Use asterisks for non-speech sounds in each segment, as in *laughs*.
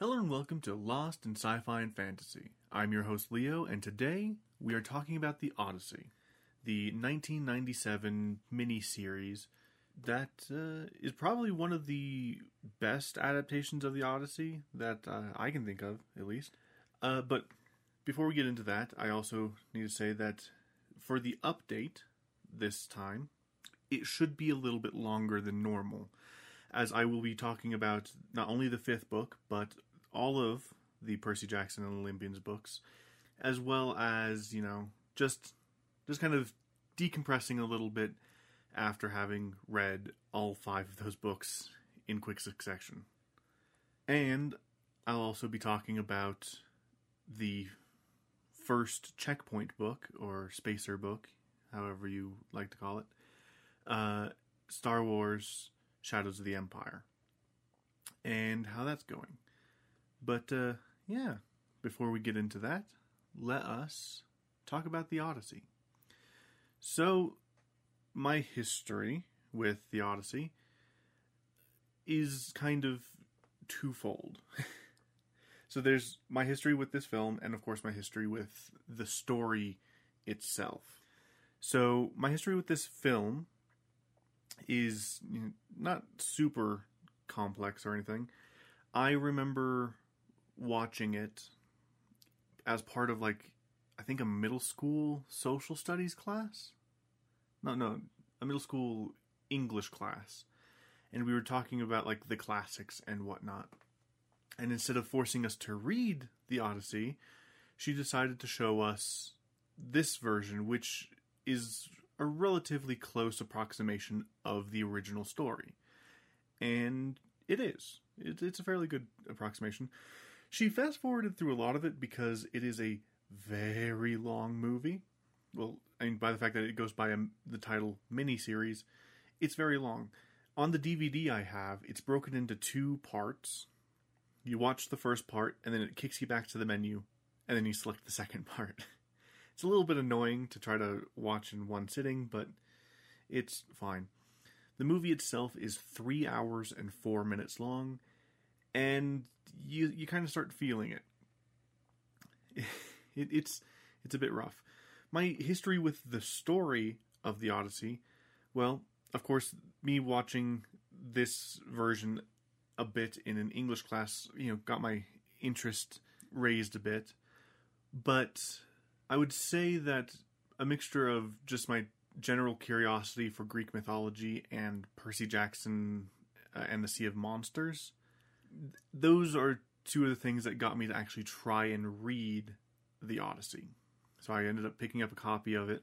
Hello and welcome to Lost in Sci-Fi and Fantasy. I'm your host Leo, and today we are talking about the Odyssey, the 1997 mini-series that uh, is probably one of the best adaptations of the Odyssey that uh, I can think of, at least. Uh, but before we get into that, I also need to say that for the update this time, it should be a little bit longer than normal, as I will be talking about not only the fifth book, but all of the Percy Jackson and Olympians books, as well as, you know, just just kind of decompressing a little bit after having read all five of those books in quick succession. And I'll also be talking about the first checkpoint book, or spacer book, however you like to call it, uh, Star Wars Shadows of the Empire, and how that's going. But uh, yeah, before we get into that, let us talk about the Odyssey. So, my history with the Odyssey is kind of twofold. *laughs* so, there's my history with this film, and of course, my history with the story itself. So, my history with this film is you know, not super complex or anything. I remember watching it as part of like I think a middle school social studies class. No, no, a middle school English class. And we were talking about like the classics and whatnot. And instead of forcing us to read the Odyssey, she decided to show us this version, which is a relatively close approximation of the original story. And it is. It, it's a fairly good approximation. She fast forwarded through a lot of it because it is a very long movie. Well, I mean, by the fact that it goes by a, the title miniseries, it's very long. On the DVD I have, it's broken into two parts. You watch the first part, and then it kicks you back to the menu, and then you select the second *laughs* part. It's a little bit annoying to try to watch in one sitting, but it's fine. The movie itself is three hours and four minutes long, and you you kind of start feeling it. *laughs* it. It's it's a bit rough. My history with the story of the Odyssey, well, of course, me watching this version a bit in an English class, you know, got my interest raised a bit. But I would say that a mixture of just my general curiosity for Greek mythology and Percy Jackson uh, and the Sea of Monsters those are two of the things that got me to actually try and read the Odyssey. So I ended up picking up a copy of it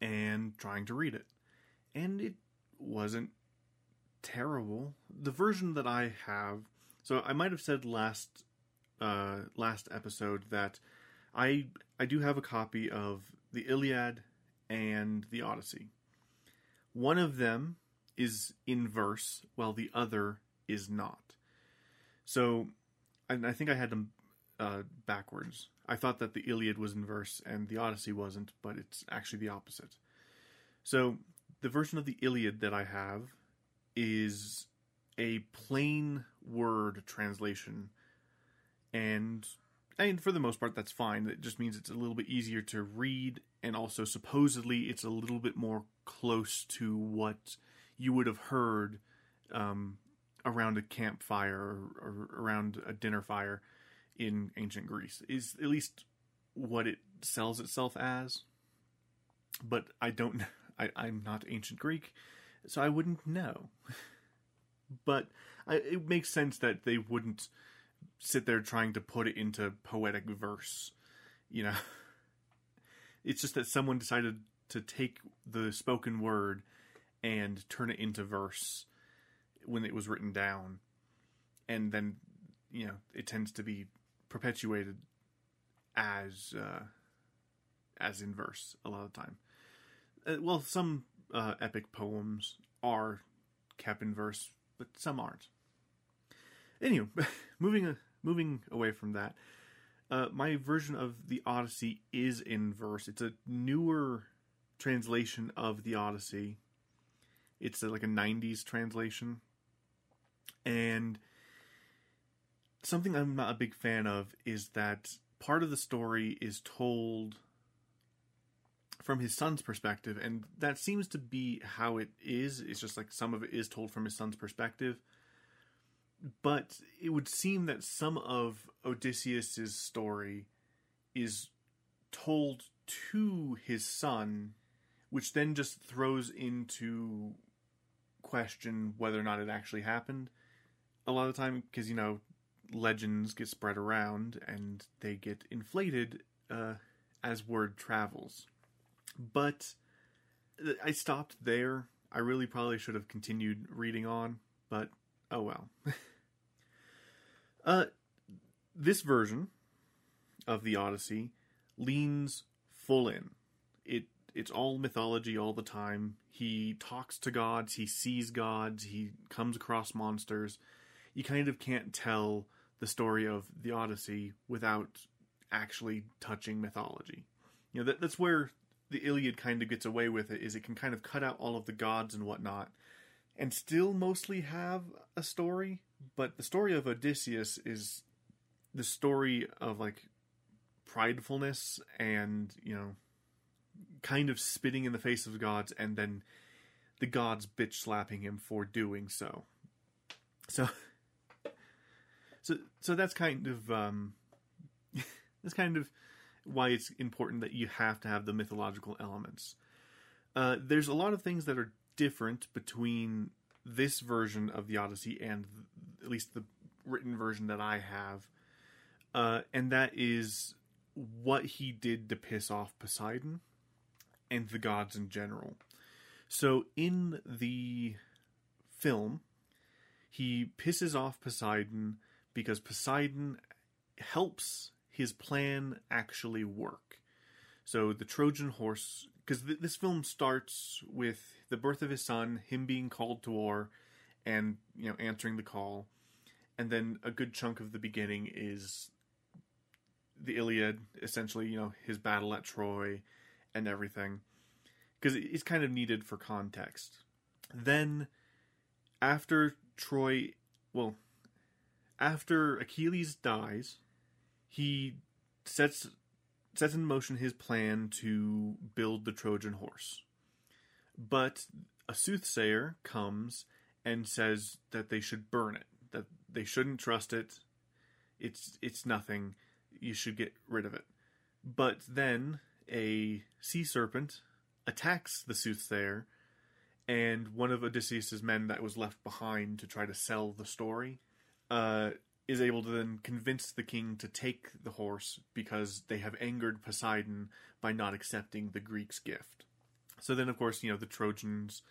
and trying to read it. And it wasn't terrible. The version that I have, so I might have said last uh, last episode that I I do have a copy of the Iliad and the Odyssey. One of them is in verse, while the other is not. So, and I think I had them uh, backwards. I thought that the Iliad was in verse and the Odyssey wasn't, but it's actually the opposite. So, the version of the Iliad that I have is a plain word translation, and and for the most part that's fine. It just means it's a little bit easier to read, and also supposedly it's a little bit more close to what you would have heard um, around a campfire or, or around a dinner fire in ancient Greece is at least what it sells itself as. But I don't. I, I'm not ancient Greek, so I wouldn't know. *laughs* but I, it makes sense that they wouldn't sit there trying to put it into poetic verse. You know, *laughs* it's just that someone decided to take the spoken word and turn it into verse when it was written down, and then you know it tends to be perpetuated as uh, as in verse a lot of the time. Uh, well, some uh, epic poems are kept in verse, but some aren't. Anyway, *laughs* moving moving away from that, uh, my version of the Odyssey is in verse. It's a newer translation of the Odyssey. It's a, like a '90s translation, and something I'm not a big fan of is that part of the story is told from his son's perspective, and that seems to be how it is. It's just like some of it is told from his son's perspective. But it would seem that some of Odysseus's story is told to his son, which then just throws into question whether or not it actually happened. A lot of the time, because you know, legends get spread around and they get inflated uh, as word travels. But I stopped there. I really probably should have continued reading on, but oh well. *laughs* uh, this version of the Odyssey leans full in. It it's all mythology all the time. He talks to gods, he sees gods, he comes across monsters. You kind of can't tell the story of the Odyssey without actually touching mythology. You know, that, that's where the Iliad kind of gets away with it, is it can kind of cut out all of the gods and whatnot, and still mostly have a story. But the story of Odysseus is the story of like pridefulness and you know kind of spitting in the face of gods and then the gods bitch slapping him for doing so so *laughs* so so that's kind of um *laughs* that's kind of why it's important that you have to have the mythological elements uh there's a lot of things that are different between this version of the odyssey and at least the written version that i have uh and that is what he did to piss off Poseidon and the gods in general. So in the film, he pisses off Poseidon because Poseidon helps his plan actually work. So the Trojan horse, because th- this film starts with the birth of his son, him being called to war, and you know answering the call, and then a good chunk of the beginning is the Iliad, essentially, you know, his battle at Troy and everything, because it's kind of needed for context. Then, after Troy, well, after Achilles dies, he sets sets in motion his plan to build the Trojan horse. But a soothsayer comes and says that they should burn it, that they shouldn't trust it. It's it's nothing you should get rid of it. But then a sea serpent attacks the soothsayer, and one of Odysseus's men that was left behind to try to sell the story uh, is able to then convince the king to take the horse because they have angered Poseidon by not accepting the Greeks' gift. So then, of course, you know the Trojans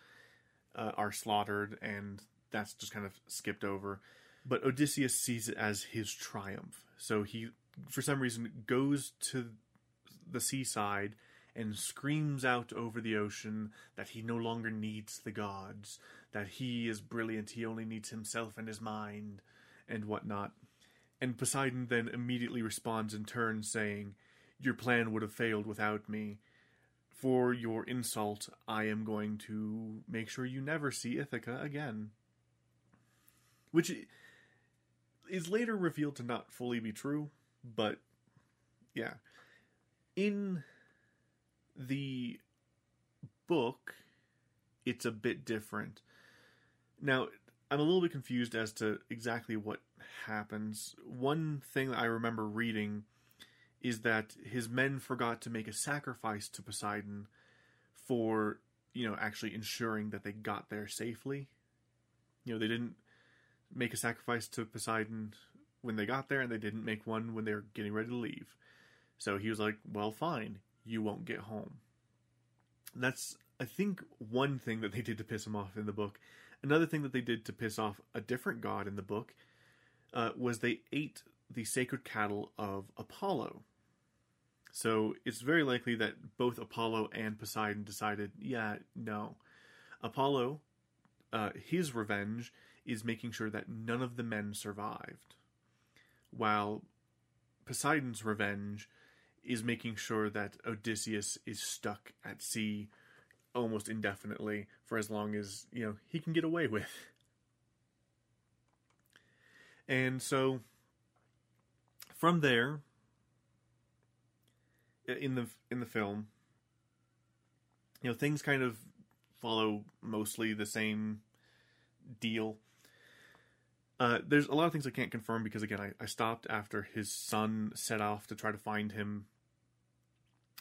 uh, are slaughtered, and that's just kind of skipped over. But Odysseus sees it as his triumph. So he for some reason goes to the seaside and screams out over the ocean that he no longer needs the gods, that he is brilliant, he only needs himself and his mind, and whatnot. And Poseidon then immediately responds in turn, saying, Your plan would have failed without me. For your insult, I am going to make sure you never see Ithaca again. Which is later revealed to not fully be true, but yeah. In the book, it's a bit different. Now, I'm a little bit confused as to exactly what happens. One thing that I remember reading is that his men forgot to make a sacrifice to Poseidon for, you know, actually ensuring that they got there safely. You know, they didn't make a sacrifice to Poseidon when they got there, and they didn't make one when they were getting ready to leave. So he was like, "Well, fine, you won't get home." And that's, I think, one thing that they did to piss him off in the book. Another thing that they did to piss off a different god in the book uh, was they ate the sacred cattle of Apollo. So it's very likely that both Apollo and Poseidon decided, yeah, no. Apollo, uh, his revenge is making sure that none of the men survived while Poseidon's revenge is making sure that Odysseus is stuck at sea almost indefinitely for as long as, you know, he can get away *laughs* with. And so from there, in the in the film, you know, things kind of follow mostly the same deal. Uh, there's a lot of things I can't confirm because again, I, I stopped after his son set off to try to find him,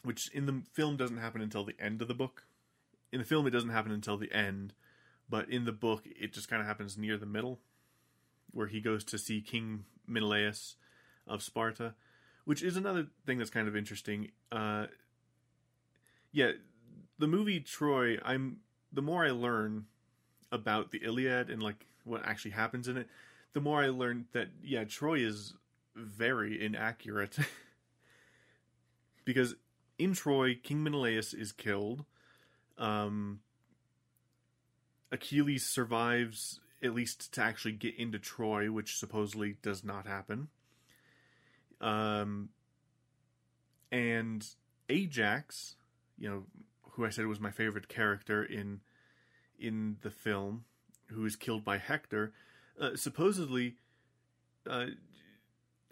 which in the film doesn't happen until the end of the book. In the film, it doesn't happen until the end, but in the book, it just kind of happens near the middle, where he goes to see King Menelaus of Sparta, which is another thing that's kind of interesting. Uh, yeah, the movie Troy. I'm the more I learn about the Iliad and like what actually happens in it, the more I learned that yeah, Troy is very inaccurate. *laughs* because in Troy, King Menelaus is killed. Um, Achilles survives at least to actually get into Troy, which supposedly does not happen. Um, and Ajax, you know, who I said was my favorite character in in the film, who is killed by Hector, uh, supposedly uh,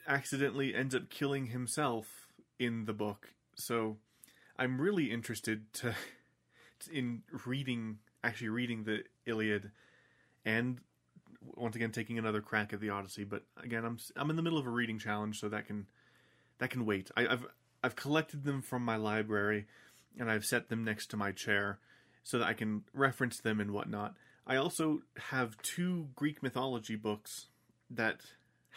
accidentally ends up killing himself in the book. So I'm really interested to *laughs* in reading actually reading the Iliad and once again taking another crack at the Odyssey. But again, I'm I'm in the middle of a reading challenge, so that can that can wait. I, I've I've collected them from my library and I've set them next to my chair so that I can reference them and whatnot. I also have two Greek mythology books that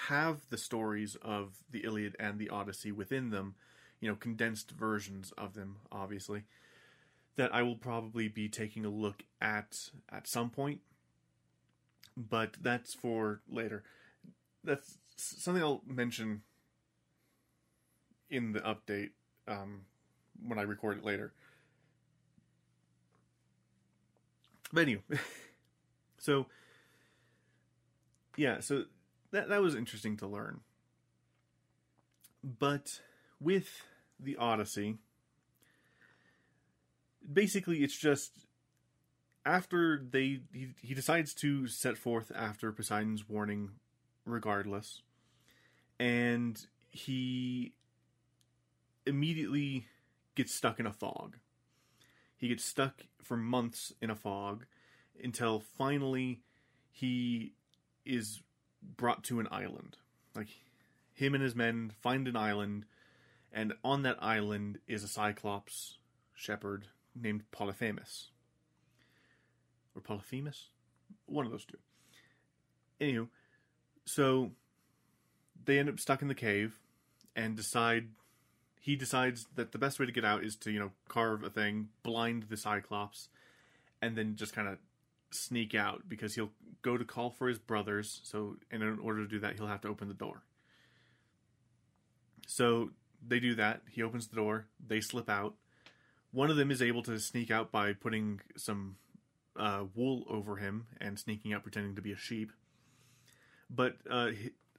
have the stories of the Iliad and the Odyssey within them, you know, condensed versions of them, obviously, that I will probably be taking a look at at some point. But that's for later. That's something I'll mention in the update um, when I record it later. But anyway, *laughs* so yeah, so that that was interesting to learn. But with the Odyssey, basically it's just after they he, he decides to set forth after Poseidon's warning regardless and he immediately gets stuck in a fog. He gets stuck for months in a fog until finally he is brought to an island. Like him and his men find an island, and on that island is a Cyclops shepherd named Polyphemus. Or Polyphemus? One of those two. Anywho, so they end up stuck in the cave and decide he decides that the best way to get out is to you know carve a thing, blind the Cyclops, and then just kind of sneak out because he'll go to call for his brothers. So, and in order to do that, he'll have to open the door. So they do that. He opens the door. They slip out. One of them is able to sneak out by putting some uh, wool over him and sneaking out, pretending to be a sheep. But uh,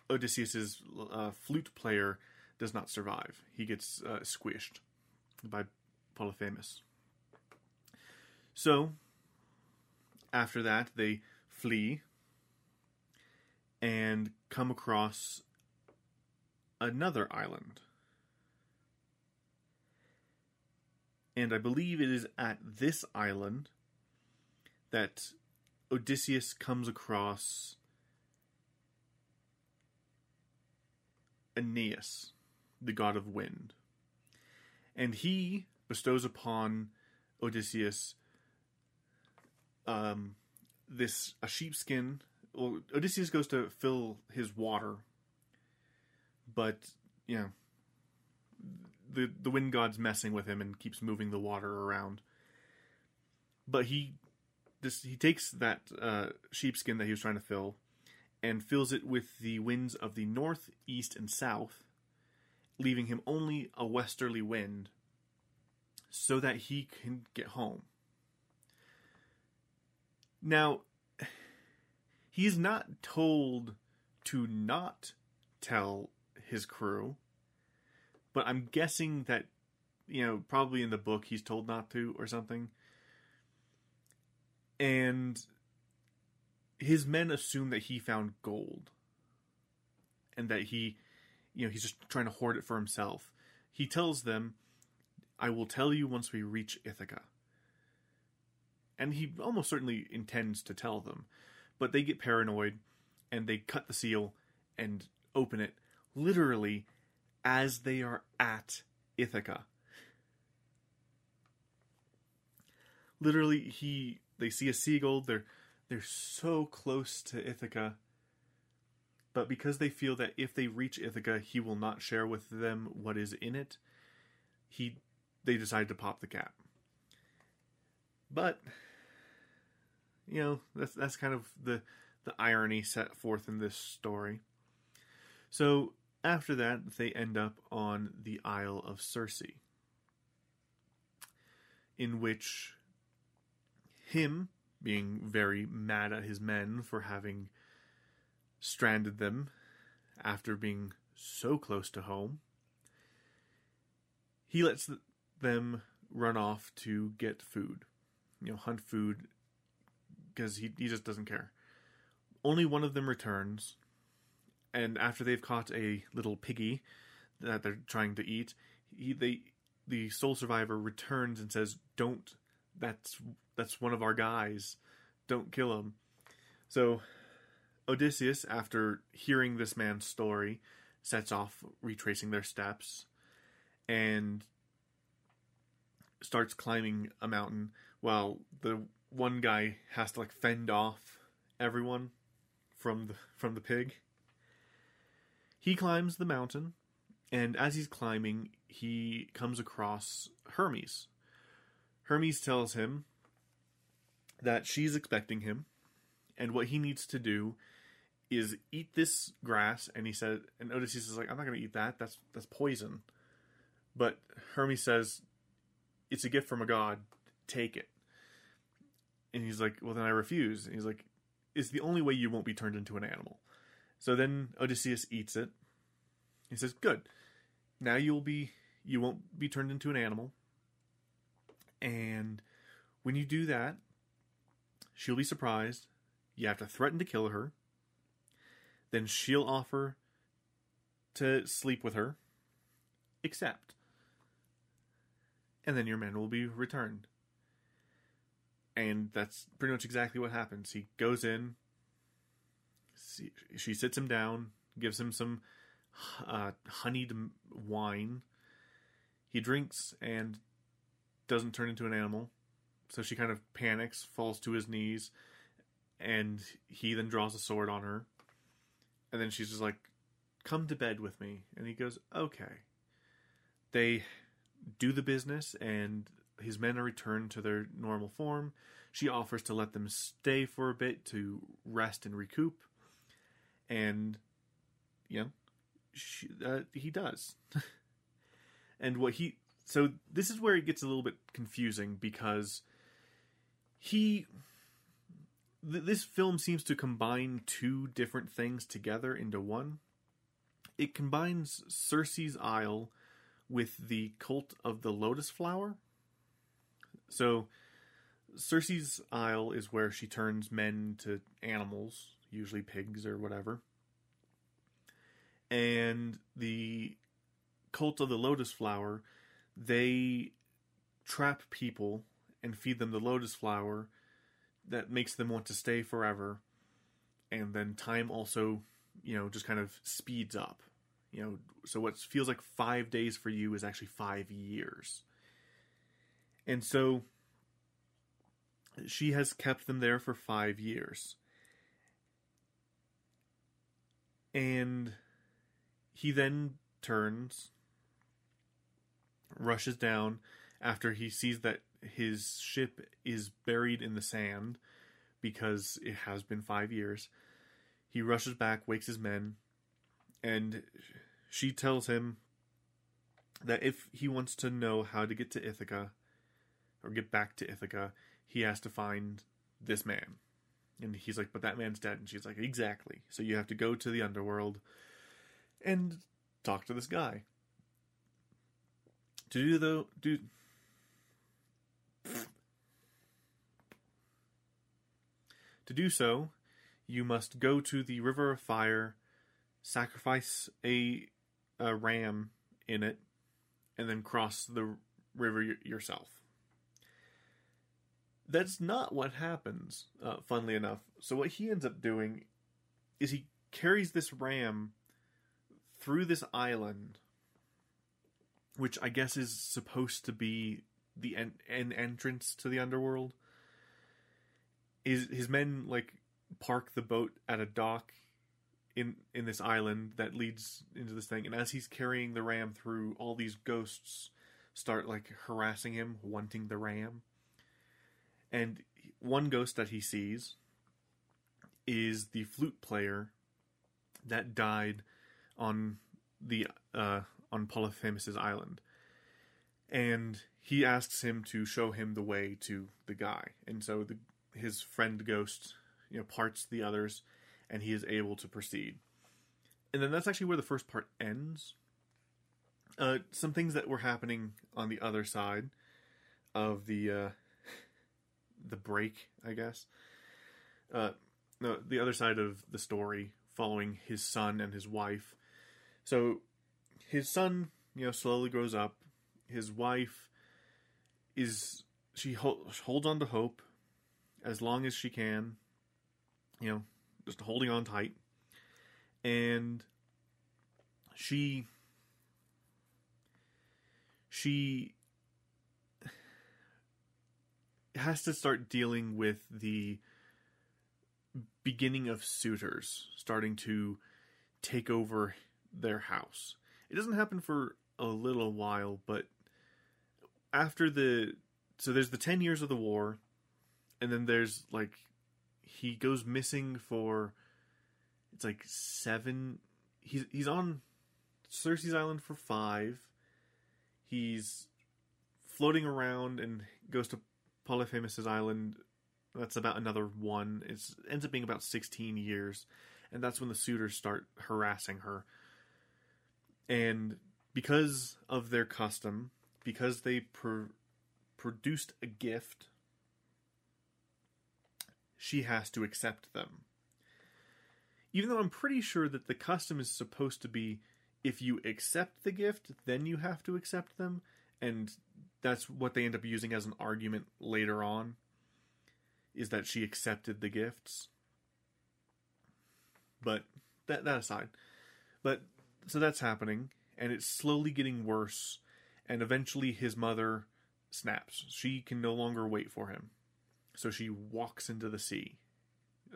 Odysseus's uh, flute player does not survive. He gets uh, squished by Polyphemus. So, after that, they flee and come across another island. And I believe it is at this island that Odysseus comes across Aeneas the god of wind. And he bestows upon Odysseus um, this a sheepskin. Well, Odysseus goes to fill his water, but you know, the the wind god's messing with him and keeps moving the water around. But he this he takes that uh, sheepskin that he was trying to fill and fills it with the winds of the north, east, and south, leaving him only a westerly wind so that he can get home. Now, *sighs* he's not told to not tell his crew, but I'm guessing that, you know, probably in the book he's told not to or something. And his men assume that he found gold and that he you know, he's just trying to hoard it for himself. He tells them, I will tell you once we reach Ithaca. And he almost certainly intends to tell them, but they get paranoid and they cut the seal and open it literally as they are at Ithaca. Literally, he they see a seagull. They're they're so close to Ithaca, but because they feel that if they reach Ithaca, he will not share with them what is in it, he they decide to pop the cap. But you know that's that's kind of the the irony set forth in this story. So after that, they end up on the Isle of Circe, in which him being very mad at his men for having stranded them after being so close to home, he lets them run off to get food, you know, hunt food because he, he just doesn't care. Only one of them returns, and after they've caught a little piggy that they're trying to eat, he, they the sole survivor returns and says, "Don't. That's that's one of our guys. Don't kill him." So Odysseus, after hearing this man's story, sets off retracing their steps and starts climbing a mountain while the one guy has to like fend off everyone from the from the pig. He climbs the mountain, and as he's climbing, he comes across Hermes. Hermes tells him that she's expecting him, and what he needs to do is eat this grass. And he said, and Odysseus is like, "I'm not going to eat that. That's that's poison." But Hermes says, "It's a gift from a god. Take it." And he's like, "Well, then I refuse." And he's like, "It's the only way you won't be turned into an animal." So then Odysseus eats it. He says, "Good. Now you'll be you won't be turned into an animal. And when you do that, she'll be surprised. You have to threaten to kill her. Then she'll offer to sleep with her. Accept. And then your man will be returned. And that's pretty much exactly what happens. He goes in, she sits him down, gives him some uh, honeyed wine. He drinks and doesn't turn into an animal. So she kind of panics, falls to his knees, and he then draws a sword on her. And then she's just like, Come to bed with me. And he goes, Okay. They do the business, and his men are returned to their normal form. She offers to let them stay for a bit to rest and recoup. And, you know, she, uh, he does. *laughs* and what he so this is where it gets a little bit confusing because he th- this film seems to combine two different things together into one. It combines Circe's Isle with the cult of the lotus flower. So Circe's Isle is where she turns men to animals, usually pigs or whatever and the cult of the lotus flower, they trap people and feed them the lotus flower that makes them want to stay forever. And then time also, you know, just kind of speeds up. You know, so what feels like five days for you is actually five years. And so she has kept them there for five years. And he then turns, rushes down after he sees that his ship is buried in the sand because it has been five years. He rushes back, wakes his men, and she tells him that if he wants to know how to get to Ithaca, or get back to Ithaca, he has to find this man. And he's like, but that man's dead. And she's like, exactly. So you have to go to the underworld and talk to this guy. To do though, do to do so, you must go to the river of fire, sacrifice a a ram in it and then cross the river yourself. That's not what happens, uh, funnily enough. So, what he ends up doing is he carries this ram through this island, which I guess is supposed to be the en- an entrance to the underworld. His his men like park the boat at a dock in in this island that leads into this thing, and as he's carrying the ram through, all these ghosts start like harassing him, wanting the ram. And one ghost that he sees is the flute player that died on the uh, on Polyphemus's island, and he asks him to show him the way to the guy, and so the his friend ghost you know parts the others, and he is able to proceed. And then that's actually where the first part ends. Uh, some things that were happening on the other side of the uh, the break, I guess. Uh, no, the other side of the story, following his son and his wife. So, his son, you know, slowly grows up. His wife is she holds on to hope as long as she can. You know, just holding on tight, and she she has to start dealing with the beginning of suitors starting to take over their house. It doesn't happen for a little while, but after the so there's the 10 years of the war and then there's like he goes missing for it's like 7 he's he's on Circe's island for 5. He's floating around and goes to Polyphemus's island. That's about another one. It ends up being about 16 years. And that's when the suitors start harassing her. And because of their custom, because they pr- produced a gift, she has to accept them. Even though I'm pretty sure that the custom is supposed to be if you accept the gift, then you have to accept them. And that's what they end up using as an argument later on is that she accepted the gifts. But that that aside. But so that's happening and it's slowly getting worse and eventually his mother snaps. She can no longer wait for him. So she walks into the sea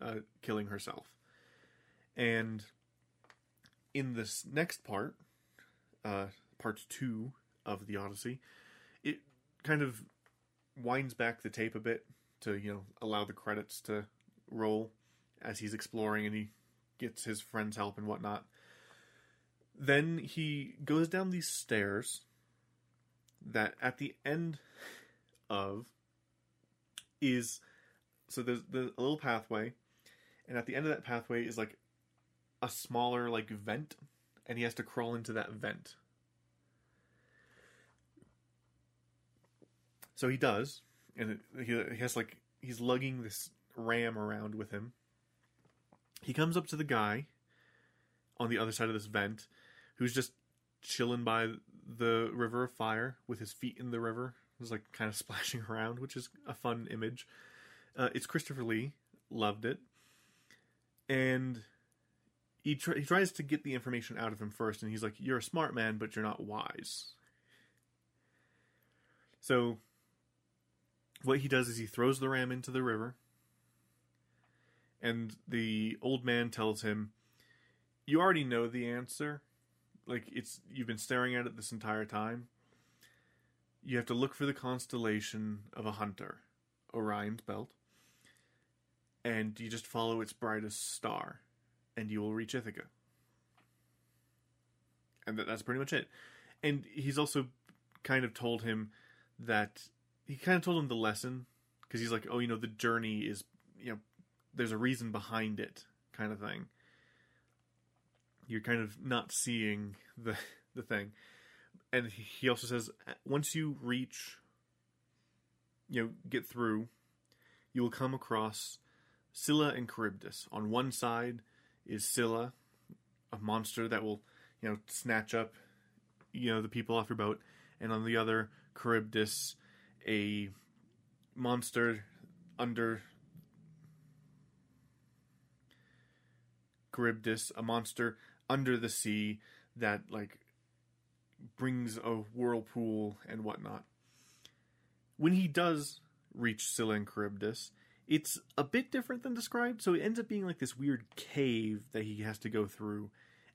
uh, killing herself. And in this next part uh, part two of the odyssey kind of winds back the tape a bit to you know allow the credits to roll as he's exploring and he gets his friend's help and whatnot. Then he goes down these stairs that at the end of is so there's, there's a little pathway and at the end of that pathway is like a smaller like vent and he has to crawl into that vent So he does, and he, he has like he's lugging this ram around with him. He comes up to the guy on the other side of this vent, who's just chilling by the river of fire with his feet in the river. He's like kind of *laughs* splashing around, which is a fun image. Uh, it's Christopher Lee, loved it, and he tr- he tries to get the information out of him first, and he's like, "You're a smart man, but you're not wise." So what he does is he throws the ram into the river, and the old man tells him, "You already know the answer. Like it's you've been staring at it this entire time. You have to look for the constellation of a hunter, Orion's belt, and you just follow its brightest star, and you will reach Ithaca." And that's pretty much it. And he's also kind of told him that he kind of told him the lesson because he's like, oh, you know, the journey is, you know, there's a reason behind it, kind of thing. You're kind of not seeing the *laughs* the thing, and he also says once you reach, you know, get through, you will come across Scylla and Charybdis. On one side is Scylla, a monster that will, you know, snatch up, you know, the people off your boat, and on the other, Charybdis, a monster under Charybdis, a monster under the sea that like brings a whirlpool and whatnot. When he does reach Scylla and Charybdis, it's a bit different than described, so it ends up being like this weird cave that he has to go through,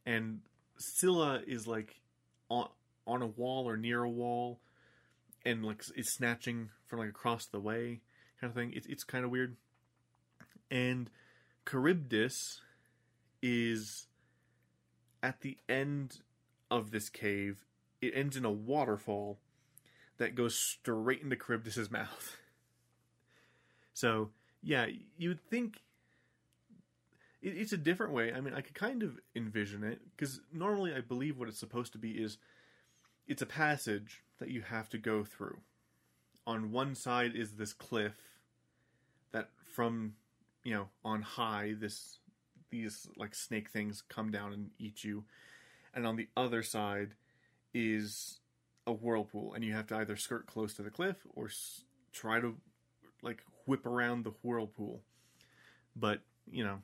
and Scylla is like on on a wall or near a wall, and like is snatching from like across the way, kind of thing. It's it's kind of weird, and Charybdis is at the end of this cave. It ends in a waterfall that goes straight into Charybdis's mouth. *laughs* So yeah, you would think it, it's a different way. I mean, I could kind of envision it because normally I believe what it's supposed to be is it's a passage that you have to go through. On one side is this cliff that from you know on high this these like snake things come down and eat you. And on the other side is a whirlpool and you have to either skirt close to the cliff or s- try to like whip around the whirlpool. But you know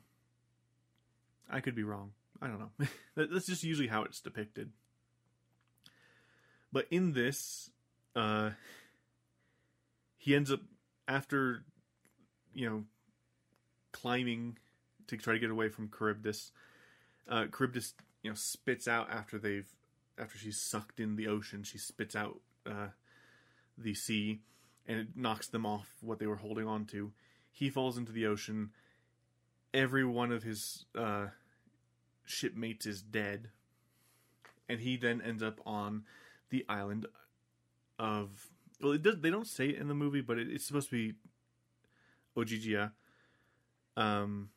i could be wrong. I don't know. *laughs* That's just usually how it's depicted but in this uh he ends up after you know climbing to try to get away from Charybdis. Uh, Charybdis, you know, spits out after they've after she's sucked in the ocean. She spits out uh, the sea, and it knocks them off what they were holding on to. He falls into the ocean. Every one of his uh, shipmates is dead, and he then ends up on the island of. Well, it does. They don't say it in the movie, but it, it's supposed to be Ogygia. Um,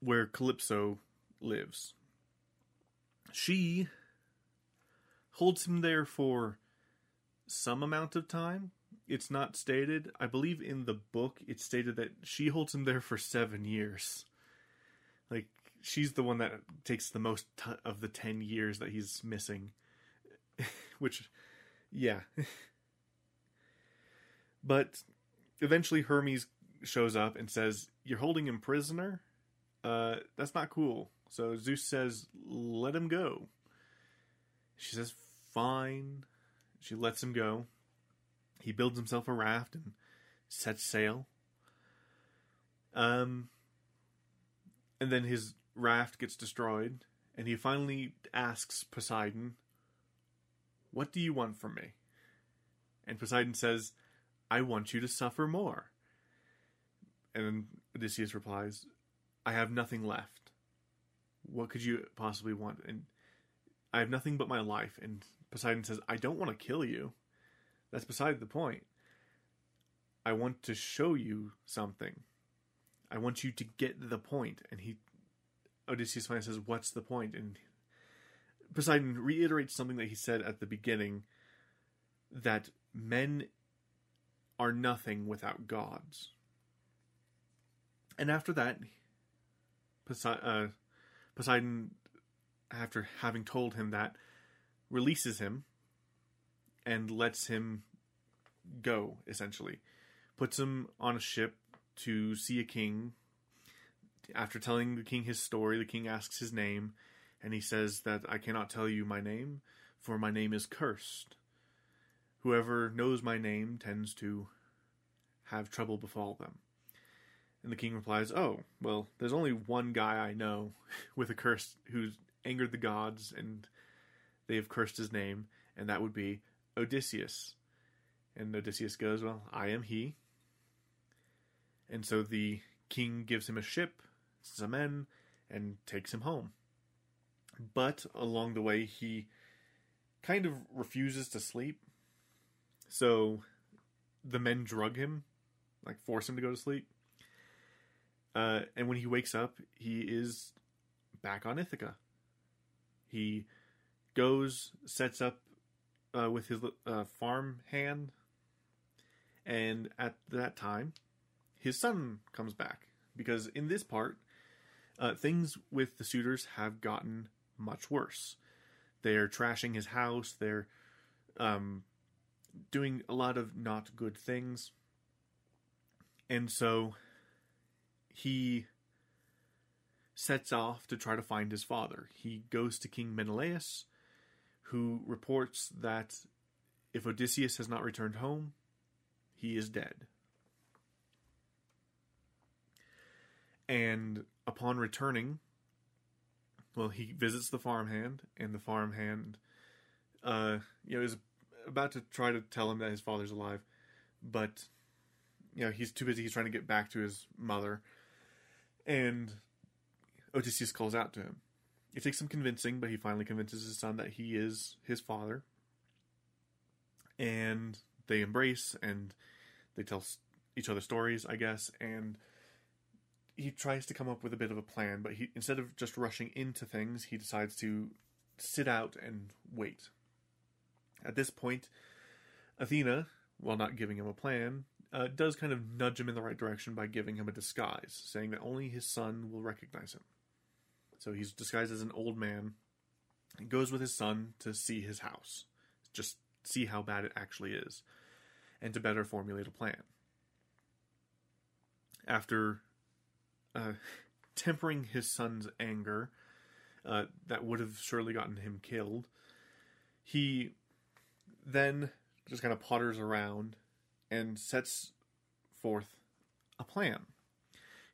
where Calypso lives. She holds him there for some amount of time. It's not stated. I believe in the book it's stated that she holds him there for seven years. She's the one that takes the most t- of the ten years that he's missing. *laughs* Which, yeah. *laughs* but eventually Hermes shows up and says, You're holding him prisoner? uh, that's not cool. So Zeus says, let him go. She says, fine. She lets him go. He builds himself a raft and sets sail. Um, and then his raft gets destroyed, and he finally asks Poseidon, What do you want from me? And Poseidon says, I want you to suffer more. And Odysseus replies, I have nothing left. What could you possibly want? And I have nothing but my life. And Poseidon says, I don't want to kill you. That's beside the point. I want to show you something. I want you to get the point. And he, Odysseus finally says, What's the point? And Poseidon reiterates something that he said at the beginning that men are nothing without gods. And after that, uh, Poseidon, after having told him that, releases him and lets him go, essentially. Puts him on a ship to see a king. After telling the king his story, the king asks his name, and he says that I cannot tell you my name, for my name is cursed. Whoever knows my name tends to have trouble befall them. And the king replies, Oh, well, there's only one guy I know *laughs* with a curse who's angered the gods and they have cursed his name, and that would be Odysseus. And Odysseus goes, Well, I am he. And so the king gives him a ship, some men, and takes him home. But along the way, he kind of refuses to sleep. So the men drug him, like force him to go to sleep. Uh, and when he wakes up, he is back on Ithaca. He goes, sets up uh, with his uh, farm hand, and at that time, his son comes back because in this part, uh, things with the suitors have gotten much worse. They're trashing his house. They're um, doing a lot of not good things. And so he sets off to try to find his father. He goes to King Menelaus, who reports that if Odysseus has not returned home, he is dead. And upon returning, well, he visits the farmhand, and the farmhand, uh, you know, is about to try to tell him that his father's alive, but you know he's too busy. He's trying to get back to his mother, and Odysseus calls out to him. It takes some convincing, but he finally convinces his son that he is his father, and they embrace and they tell each other stories, I guess, and he tries to come up with a bit of a plan, but he instead of just rushing into things, he decides to sit out and wait. At this point, Athena, while not giving him a plan, uh, does kind of nudge him in the right direction by giving him a disguise, saying that only his son will recognize him. So he's disguised as an old man and goes with his son to see his house, just see how bad it actually is, and to better formulate a plan. After uh, tempering his son's anger, uh, that would have surely gotten him killed, he then just kind of potters around and sets forth a plan.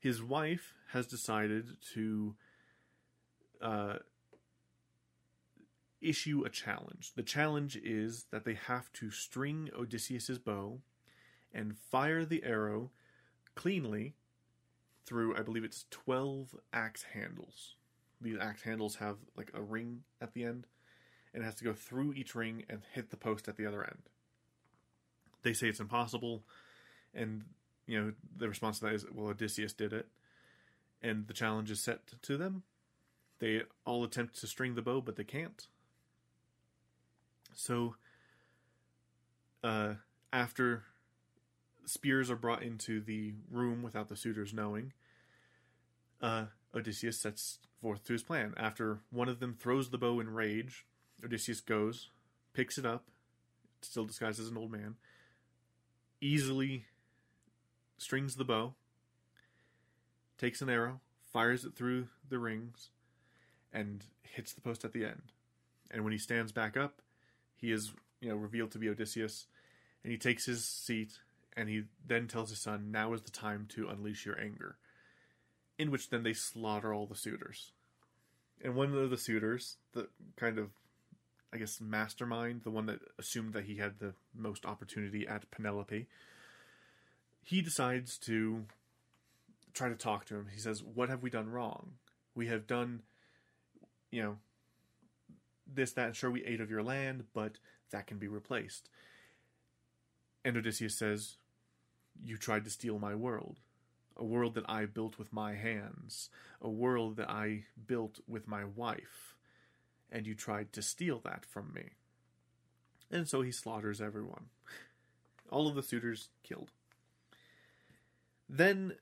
His wife has decided to uh, issue a challenge. The challenge is that they have to string Odysseus's bow and fire the arrow cleanly through, I believe it's 12 axe handles. These axe handles have like a ring at the end and it has to go through each ring and hit the post at the other end. They say it's impossible, and you know the response to that is, "Well, Odysseus did it," and the challenge is set to them. They all attempt to string the bow, but they can't. So, uh, after spears are brought into the room without the suitors knowing, uh, Odysseus sets forth to his plan. After one of them throws the bow in rage, Odysseus goes, picks it up, still disguised as an old man, easily strings the bow, takes an arrow, fires it through the rings, and hits the post at the end. And when he stands back up, he is, you know, revealed to be Odysseus, and he takes his seat, and he then tells his son, "Now is the time to unleash your anger." In which then they slaughter all the suitors. And one of the suitors, the kind of I guess, mastermind, the one that assumed that he had the most opportunity at Penelope, he decides to try to talk to him. He says, What have we done wrong? We have done, you know, this, that, and sure, we ate of your land, but that can be replaced. And Odysseus says, You tried to steal my world. A world that I built with my hands. A world that I built with my wife and you tried to steal that from me. And so he slaughters everyone. All of the suitors killed. Then,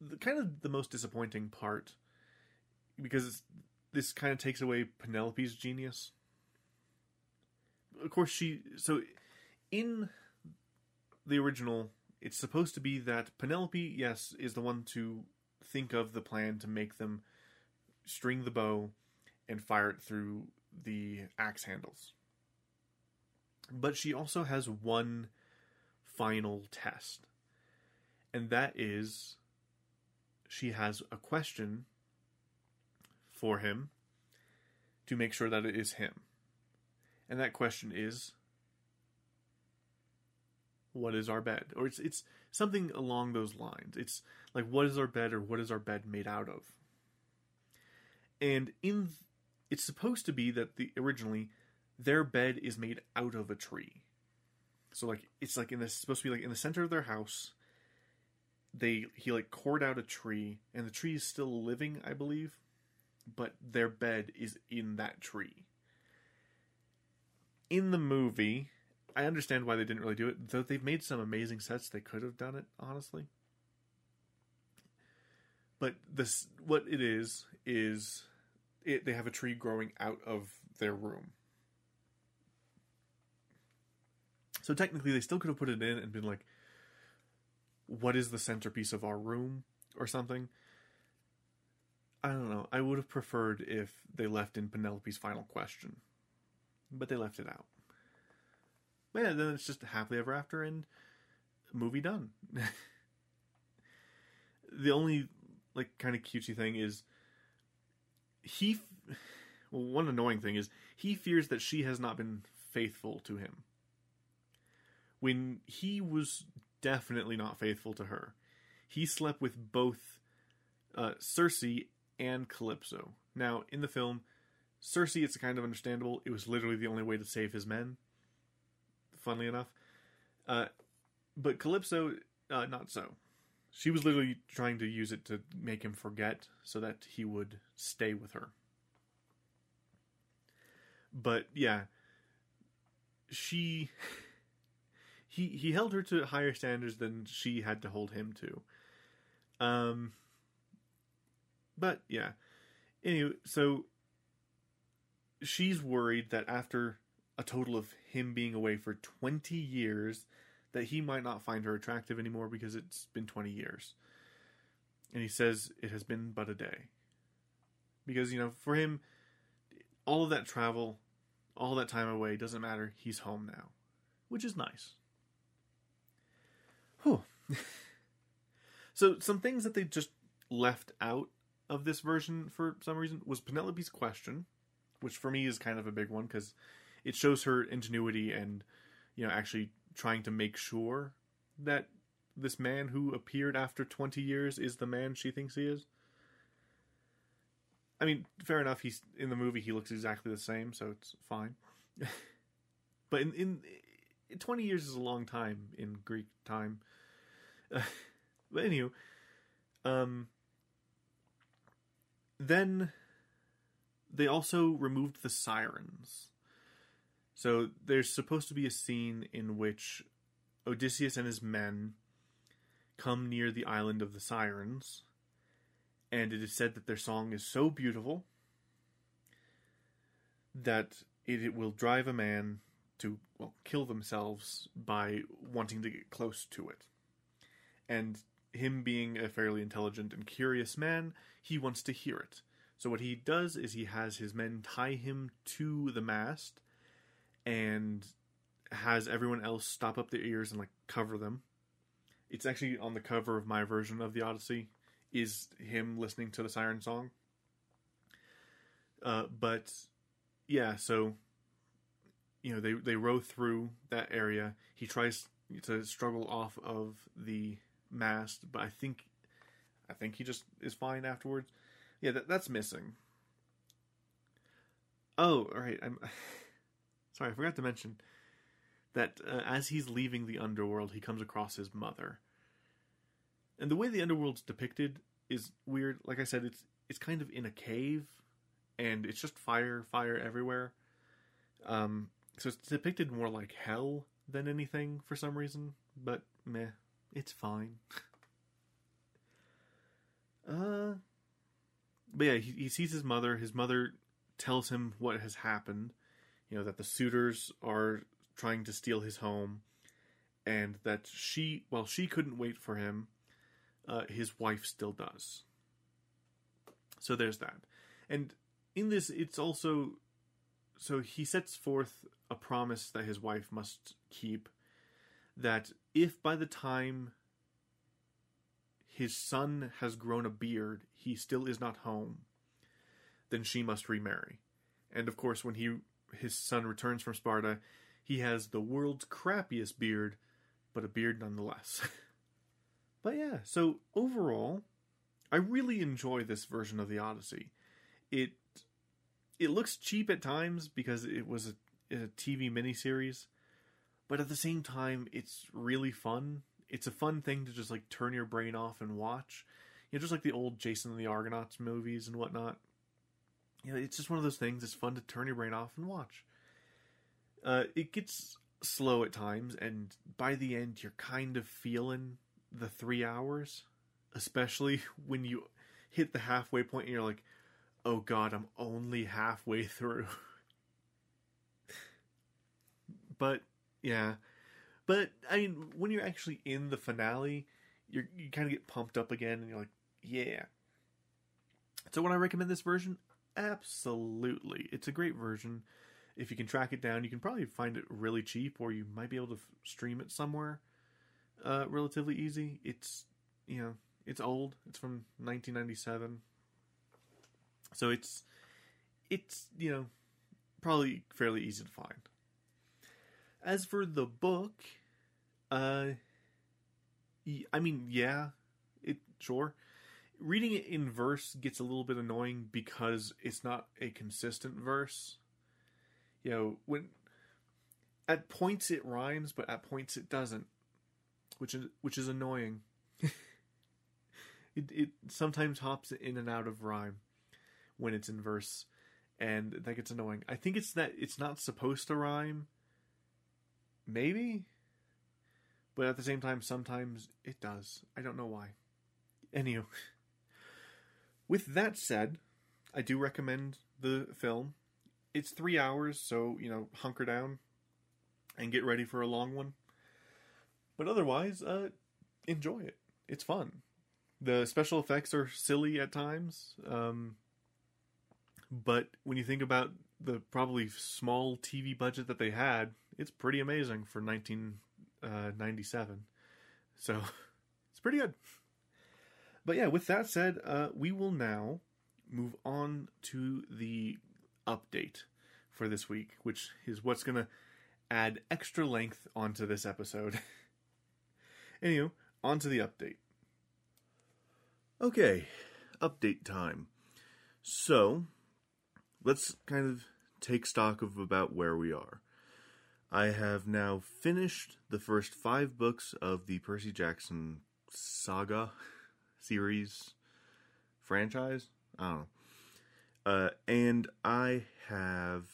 the kind of the most disappointing part, because this kind of takes away Penelope's genius. Of course, she. So, in the original, it's supposed to be that Penelope, yes, is the one to think of the plan to make them string the bow and fire it through the axe handles. But she also has one final test, and that is she has a question for him to make sure that it is him. And that question is what is our bed? Or it's it's something along those lines. It's like what is our bed or what is our bed made out of? And in it's supposed to be that the originally their bed is made out of a tree. So like it's like in this supposed to be like in the center of their house. They he like cored out a tree and the tree is still living, I believe, but their bed is in that tree. In the movie, I understand why they didn't really do it, though they've made some amazing sets they could have done it, honestly. But this what it is is it, they have a tree growing out of their room. So technically, they still could have put it in and been like, "What is the centerpiece of our room?" or something. I don't know. I would have preferred if they left in Penelope's final question, but they left it out. But yeah, then it's just happily ever after and movie done. *laughs* the only like kind of cutesy thing is he. Well, one annoying thing is he fears that she has not been faithful to him when he was definitely not faithful to her. He slept with both uh, Circe and Calypso. Now, in the film, Circe, it's kind of understandable. It was literally the only way to save his men. Funnily enough, uh, but Calypso, uh, not so. She was literally trying to use it to make him forget, so that he would stay with her. But yeah, she *laughs* he he held her to higher standards than she had to hold him to. Um, but yeah. Anyway, so she's worried that after a total of him being away for 20 years that he might not find her attractive anymore because it's been 20 years. And he says it has been but a day. Because, you know, for him, all of that travel, all that time away doesn't matter. He's home now, which is nice. Whew. *laughs* so, some things that they just left out of this version for some reason was Penelope's question, which for me is kind of a big one because it shows her ingenuity and you know actually trying to make sure that this man who appeared after 20 years is the man she thinks he is. I mean, fair enough. He's in the movie. He looks exactly the same, so it's fine. *laughs* but in, in, in 20 years is a long time in Greek time. *laughs* But anyway, um, then they also removed the sirens. So there's supposed to be a scene in which Odysseus and his men come near the island of the sirens, and it is said that their song is so beautiful that it, it will drive a man to well kill themselves by wanting to get close to it. And him being a fairly intelligent and curious man, he wants to hear it. So what he does is he has his men tie him to the mast and has everyone else stop up their ears and like cover them. It's actually on the cover of my version of the Odyssey is him listening to the siren song. Uh, but yeah, so you know they they row through that area. He tries to struggle off of the mast, but I think I think he just is fine afterwards. Yeah, that, that's missing. Oh, all right. I'm *laughs* sorry, I forgot to mention that uh, as he's leaving the underworld, he comes across his mother. And the way the underworld's depicted is weird. Like I said, it's it's kind of in a cave, and it's just fire, fire everywhere. Um, so it's depicted more like hell than anything for some reason. But meh, it's fine. *laughs* uh, but yeah, he, he sees his mother. His mother tells him what has happened. You know that the suitors are trying to steal his home, and that she, while she couldn't wait for him. Uh, his wife still does. So there's that, and in this, it's also so he sets forth a promise that his wife must keep that if by the time his son has grown a beard, he still is not home, then she must remarry. And of course, when he his son returns from Sparta, he has the world's crappiest beard, but a beard nonetheless. *laughs* but yeah, so overall, I really enjoy this version of the Odyssey. It it looks cheap at times because it was a, a TV miniseries, but at the same time, it's really fun. It's a fun thing to just like turn your brain off and watch. You know, just like the old Jason and the Argonauts movies and whatnot. You know, it's just one of those things. It's fun to turn your brain off and watch. Uh, it gets slow at times, and by the end, you're kind of feeling the three hours, especially *laughs* when you hit the halfway point and you're like, oh god, I'm only halfway through. *laughs* but yeah, but I mean, when you're actually in the finale, you you kind of get pumped up again, and you're like, yeah. So would I recommend this version? Absolutely, it's a great version. If you can track it down, you can probably find it really cheap, or you might be able to f- stream it somewhere uh, relatively easy. It's you know it's old. It's from 1997, so it's it's you know probably fairly easy to find. As for the book, uh, I mean, yeah, it sure. Reading it in verse gets a little bit annoying because it's not a consistent verse. You know, when at points it rhymes, but at points it doesn't, which is which is annoying. *laughs* it it sometimes hops in and out of rhyme when it's in verse, and that gets annoying. I think it's that it's not supposed to rhyme. Maybe, but at the same time, sometimes it does. I don't know why. Anywho, *laughs* with that said, I do recommend the film. It's three hours, so you know, hunker down and get ready for a long one. But otherwise, uh, enjoy it. It's fun. The special effects are silly at times, um, but when you think about the probably small TV budget that they had, it's pretty amazing for 1997. Uh, so *laughs* it's pretty good. But yeah, with that said, uh, we will now move on to the update for this week, which is what's going to add extra length onto this episode. *laughs* Anywho, on to the update. Okay, update time. So, let's kind of take stock of about where we are. I have now finished the first five books of the Percy Jackson saga *laughs* series franchise. I don't know. Uh, and I have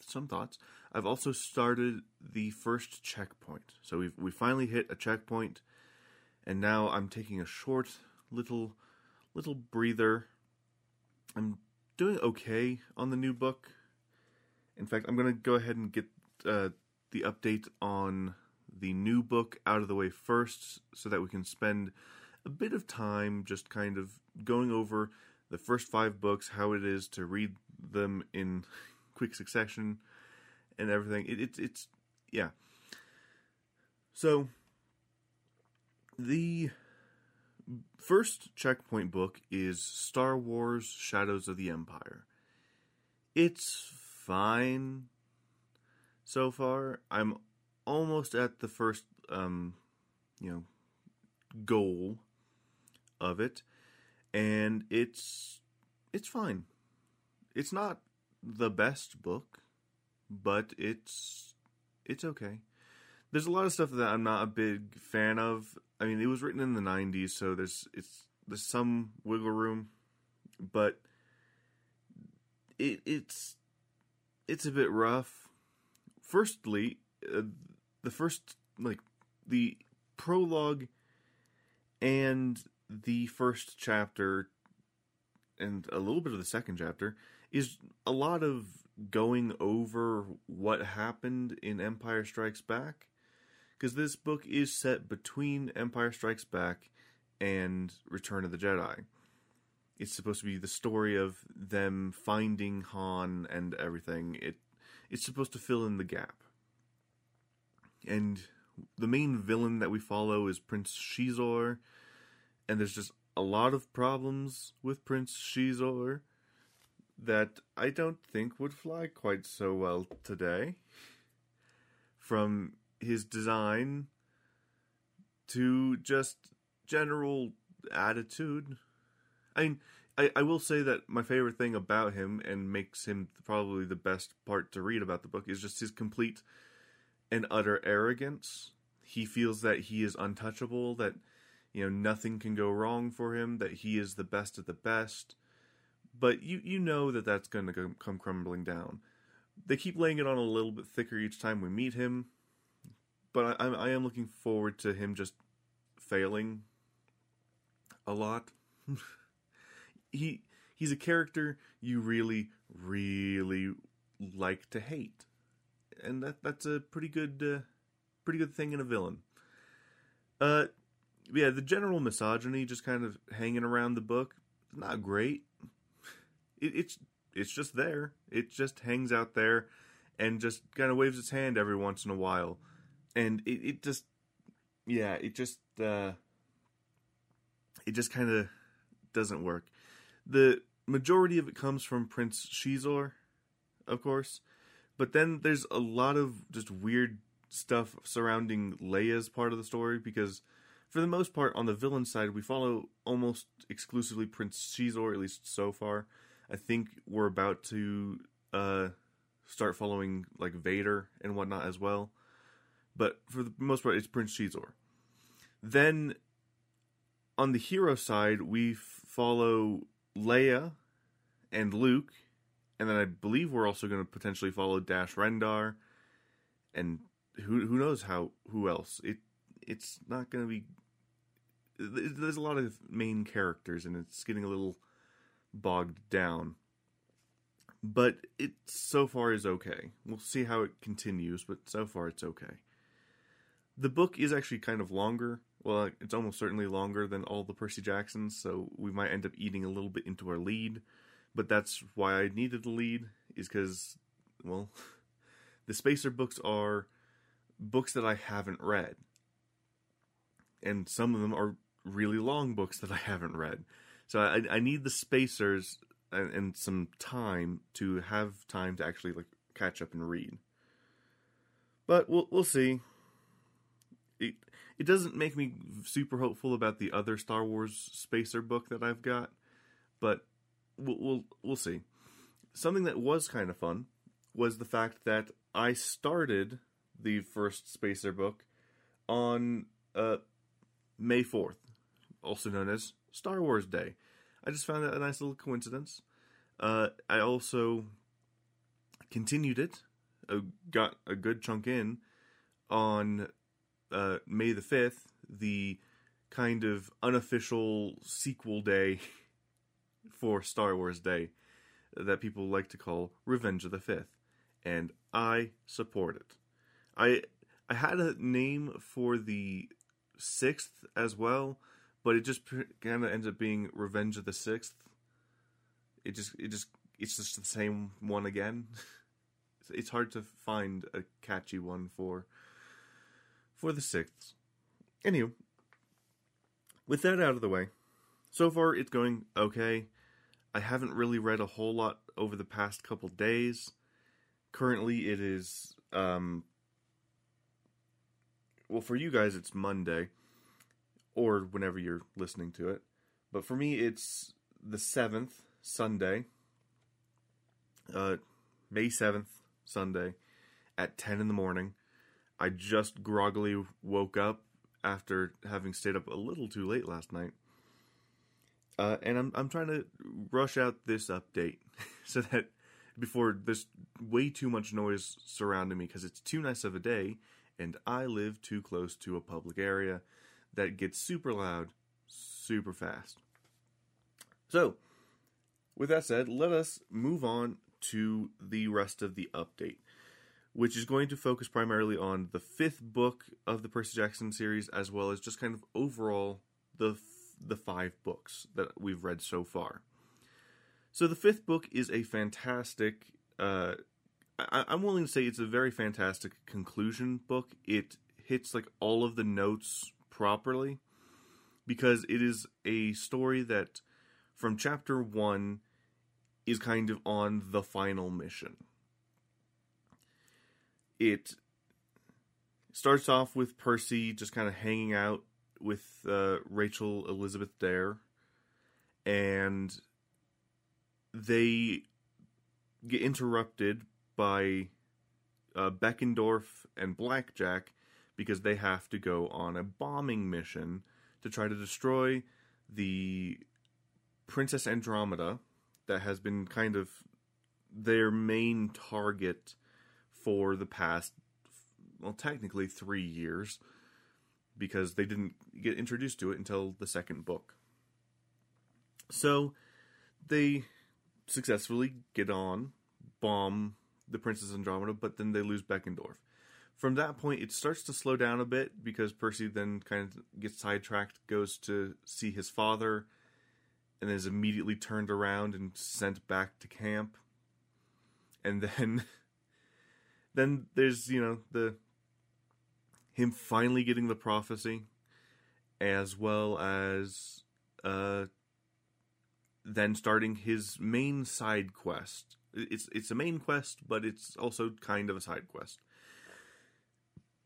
some thoughts. I've also started the first checkpoint. So we've we finally hit a checkpoint, and now I'm taking a short little little breather. I'm doing okay on the new book. In fact, I'm gonna go ahead and get uh, the update on the new book out of the way first, so that we can spend a bit of time just kind of going over the first five books, how it is to read them in *laughs* quick succession, and everything. It, it, it's yeah. So the first checkpoint book is Star Wars Shadows of the Empire. It's fine so far. I'm almost at the first um you know goal of it and it's it's fine. It's not the best book, but it's it's okay. There's a lot of stuff that I'm not a big fan of. I mean, it was written in the '90s, so there's it's there's some wiggle room, but it it's it's a bit rough. Firstly, uh, the first like the prologue and the first chapter and a little bit of the second chapter is a lot of going over what happened in Empire Strikes Back because this book is set between Empire Strikes Back and Return of the Jedi. It's supposed to be the story of them finding Han and everything. It it's supposed to fill in the gap. And the main villain that we follow is Prince Xizor, and there's just a lot of problems with Prince Xizor that I don't think would fly quite so well today. From his design to just general attitude. I mean, I, I will say that my favorite thing about him and makes him probably the best part to read about the book is just his complete and utter arrogance. He feels that he is untouchable, that you know nothing can go wrong for him, that he is the best of the best. But you you know that that's going to come crumbling down. They keep laying it on a little bit thicker each time we meet him, but I, I am looking forward to him just failing a lot. *laughs* he he's a character you really, really like to hate, and that that's a pretty good, uh, pretty good thing in a villain. Uh, yeah, the general misogyny just kind of hanging around the book, not great. It, it's it's just there. It just hangs out there, and just kind of waves its hand every once in a while, and it, it just, yeah, it just, uh, it just kind of doesn't work. The majority of it comes from Prince Xizor, of course, but then there's a lot of just weird stuff surrounding Leia's part of the story because for the most part on the villain side we follow almost exclusively Prince Xizor at least so far. I think we're about to uh, start following like Vader and whatnot as well. But for the most part it's Prince Xizor. Then on the hero side we follow Leia and Luke and then I believe we're also going to potentially follow Dash Rendar and who who knows how who else it it's not going to be there's a lot of main characters and it's getting a little bogged down. But it so far is okay. We'll see how it continues but so far it's okay. The book is actually kind of longer. Well it's almost certainly longer than all the percy jacksons so we might end up eating a little bit into our lead. But that's why i needed the lead is because well *laughs* the spacer books are books that I haven't read. And some of them are really long books that I haven't read. So I, I need the spacers and, and some time to have time to actually like catch up and read. But we'll we'll see. It it doesn't make me super hopeful about the other Star Wars spacer book that I've got, but we'll we'll, we'll see. Something that was kind of fun was the fact that I started the first Spacer book on uh, May 4th, also known as Star Wars Day. I just found that a nice little coincidence. Uh, I also continued it, uh, got a good chunk in on uh, May the 5th, the kind of unofficial sequel day *laughs* for Star Wars Day that people like to call Revenge of the Fifth. And I support it. I I had a name for the sixth as well, but it just kind of ends up being Revenge of the Sixth. It just it just it's just the same one again. *laughs* it's hard to find a catchy one for for the sixth. Anywho, with that out of the way, so far it's going okay. I haven't really read a whole lot over the past couple days. Currently, it is um, well, for you guys, it's Monday or whenever you're listening to it. But for me, it's the 7th, Sunday, uh, May 7th, Sunday, at 10 in the morning. I just groggily woke up after having stayed up a little too late last night. Uh, and I'm I'm trying to rush out this update *laughs* so that before there's way too much noise surrounding me because it's too nice of a day and I live too close to a public area that gets super loud super fast. So, with that said, let us move on to the rest of the update, which is going to focus primarily on the fifth book of the Percy Jackson series, as well as just kind of overall the the five books that we've read so far. So the fifth book is a fantastic uh, I, I'm willing to say it's a very fantastic conclusion book. It hits like all of the notes properly because it is a story that from chapter one is kind of on the final mission. It starts off with Percy just kind of hanging out with uh, Rachel Elizabeth Dare, and they get interrupted by uh, Beckendorf and Blackjack because they have to go on a bombing mission to try to destroy the Princess Andromeda that has been kind of their main target for the past, well, technically three years because they didn't get introduced to it until the second book. So they successfully get on, bomb the Princess Andromeda, but then they lose Beckendorf. From that point, it starts to slow down a bit because Percy then kind of gets sidetracked, goes to see his father, and is immediately turned around and sent back to camp. And then, *laughs* then there's you know the him finally getting the prophecy, as well as uh, then starting his main side quest. It's it's a main quest, but it's also kind of a side quest,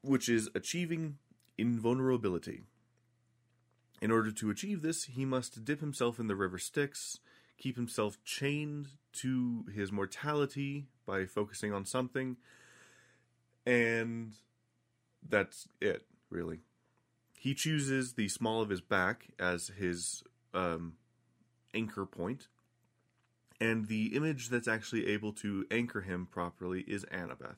which is achieving invulnerability. In order to achieve this, he must dip himself in the river Styx, keep himself chained to his mortality by focusing on something, and that's it, really. He chooses the small of his back as his um, anchor point, and the image that's actually able to anchor him properly is Annabeth.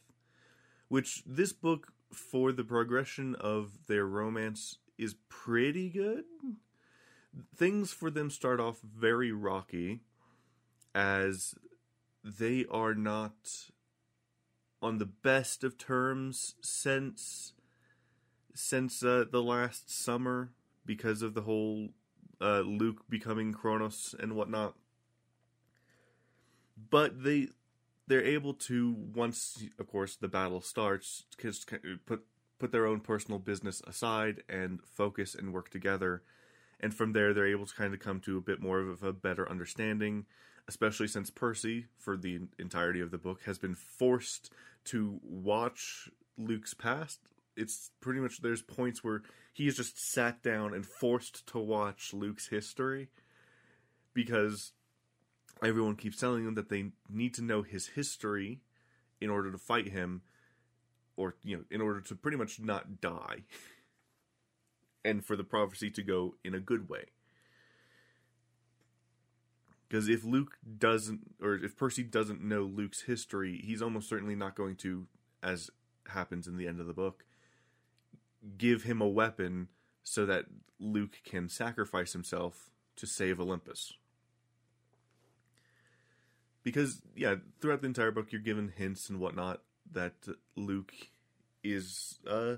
Which this book, for the progression of their romance, is pretty good. Things for them start off very rocky, as they are not on the best of terms since since uh, the last summer because of the whole uh, Luke becoming Kronos and whatnot. But they they're able to once, of course, the battle starts, just put put their own personal business aside and focus and work together. And from there, they're able to kind of come to a bit more of a better understanding, especially since Percy, for the entirety of the book, has been forced to watch Luke's past. It's pretty much there's points where he is just sat down and forced to watch Luke's history because everyone keeps telling him that they need to know his history in order to fight him or you know in order to pretty much not die *laughs* and for the prophecy to go in a good way because if Luke doesn't or if Percy doesn't know Luke's history he's almost certainly not going to as happens in the end of the book give him a weapon so that Luke can sacrifice himself to save Olympus. Because, yeah, throughout the entire book, you're given hints and whatnot that Luke is uh,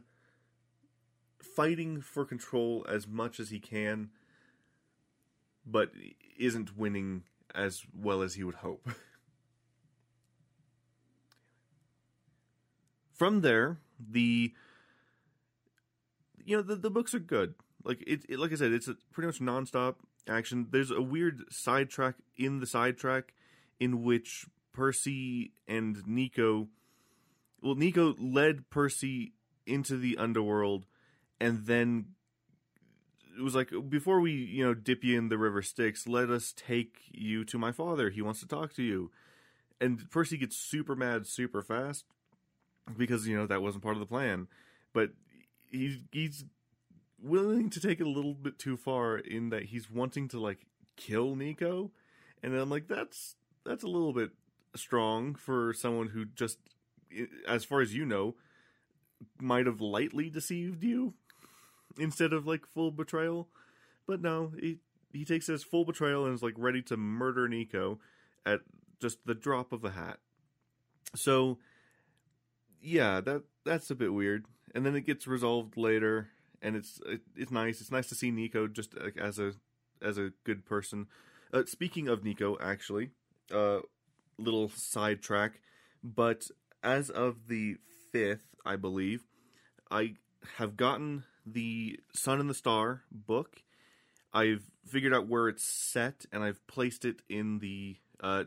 fighting for control as much as he can, but isn't winning as well as he would hope. *laughs* From there, the you know the, the books are good. Like it, it like I said, it's pretty much nonstop action. There's a weird sidetrack in the sidetrack in which Percy and Nico, well, Nico led Percy into the underworld, and then it was like before we you know dip you in the river Styx, let us take you to my father. He wants to talk to you. And Percy gets super mad super fast because you know that wasn't part of the plan. But he's he's willing to take it a little bit too far in that he's wanting to like kill Nico, and I'm like that's that's a little bit strong for someone who just, as far as you know, might have lightly deceived you instead of like full betrayal. But no, he he takes his full betrayal and is like ready to murder Nico at just the drop of a hat. So yeah, that that's a bit weird and then it gets resolved later, and it's it, it's nice. It's nice to see Nico just like, as a as a good person. Uh, speaking of Nico, actually, uh, little sidetrack, but as of the fifth, I believe, I have gotten the Sun and the Star book. I've figured out where it's set, and I've placed it in the uh,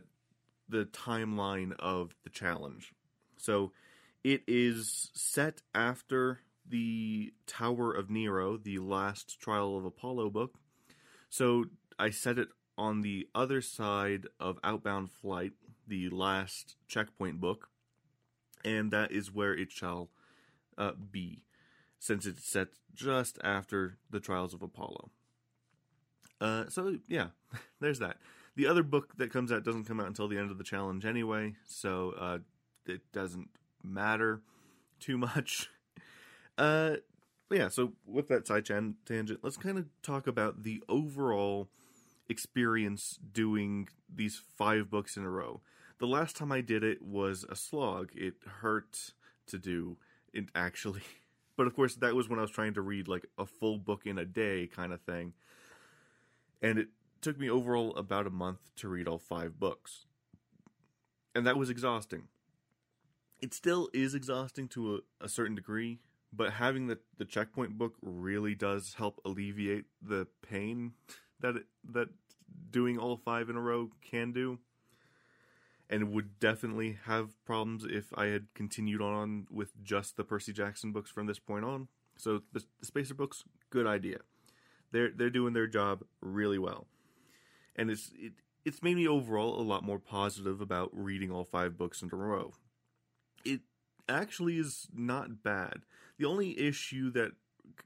the timeline of the challenge. So it is set after the Tower of Nero, the last Trial of Apollo book. So I set it on the other side of Outbound Flight, the last checkpoint book, and that is where it shall uh, be, since it's set just after the Trials of Apollo. Uh, so yeah, *laughs* there's that. The other book that comes out doesn't come out until the end of the challenge anyway, so uh, it doesn't matter too much. *laughs* Uh, yeah, so with that side tangent, let's kind of talk about the overall experience doing these five books in a row. The last time I did it was a slog. It hurt to do it actually. *laughs* But of course, that was when I was trying to read like a full book in a day kind of thing. And it took me overall about a month to read all five books. And that was exhausting. It still is exhausting to a, a certain degree, but having the, the checkpoint book really does help alleviate the pain *laughs* that that doing all five in a row can do and would definitely have problems if I had continued on with just the Percy Jackson books from this point on. So the, the Spacer books, good idea. They're they're doing their job really well, and it's it, it's made me overall a lot more positive about reading all five books in a row. It actually is not bad. The only issue that